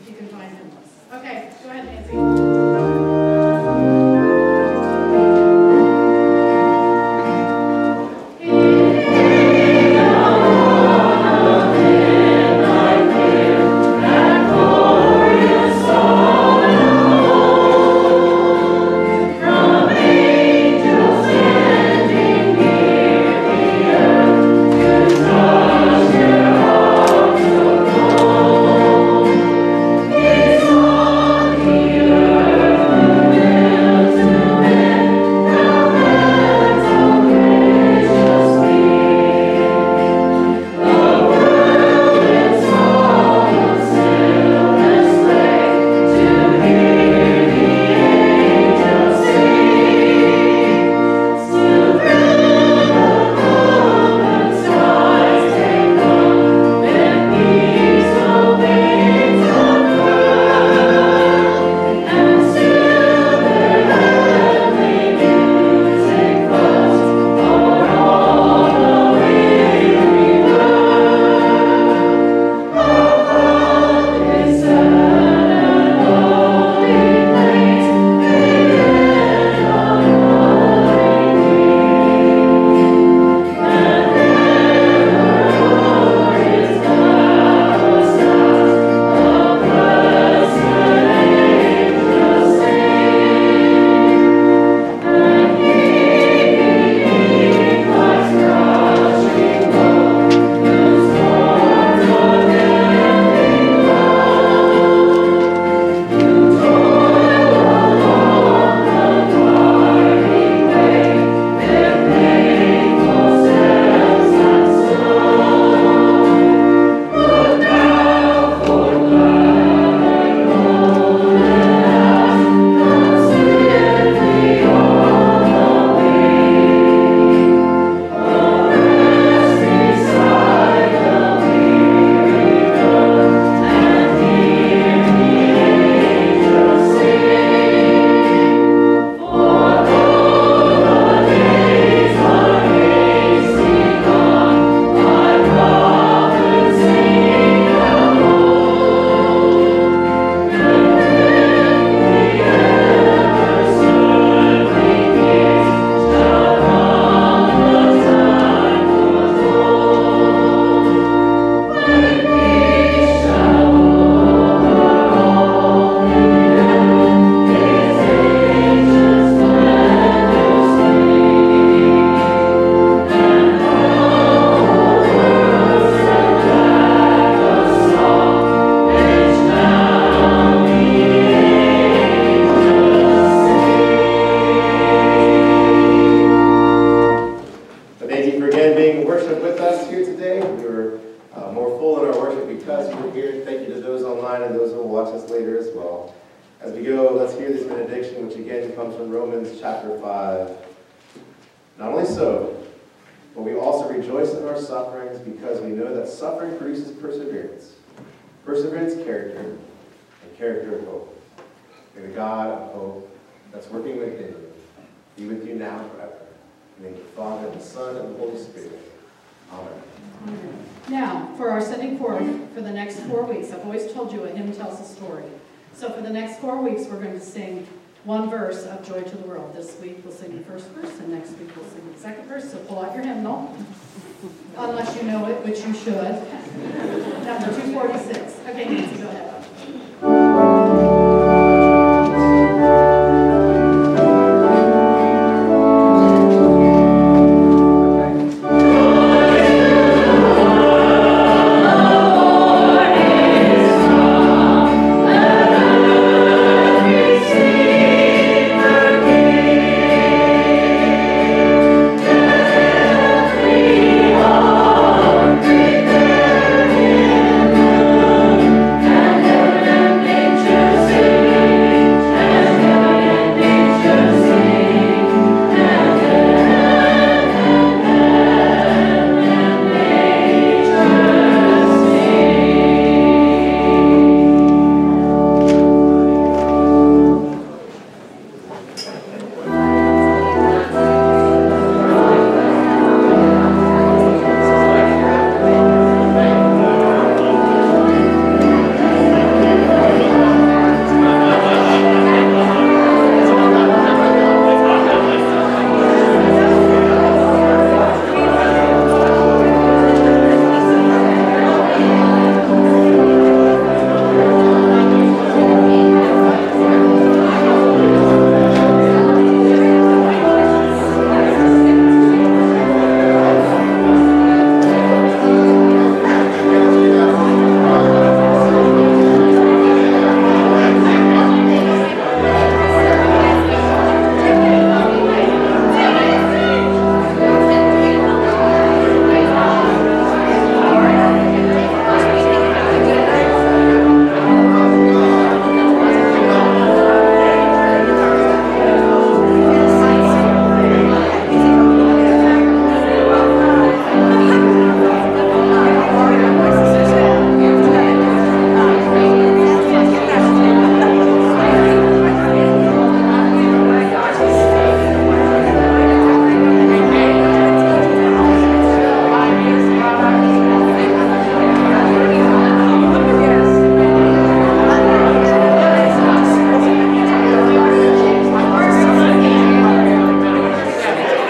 if you can find. Okay, go ahead, Nancy. Today. We were uh, more full in our worship because you were here. Thank you to those online and those who will watch us later as well. As we go, let's hear this benediction, which again comes from Romans chapter 5. Not only so, but we also rejoice in our sufferings because we know that suffering produces perseverance. Perseverance, character, and character, of hope. May the God of hope that's working within you be with you now forever. In the Father, and the Son, and the Holy Spirit. Now, for our sending forth for the next four weeks, I've always told you a hymn tells a story. So for the next four weeks, we're going to sing one verse of Joy to the World. This week, we'll sing the first verse, and next week, we'll sing the second verse. So pull out your hymnal, unless you know it, which you should. Number 246. Okay.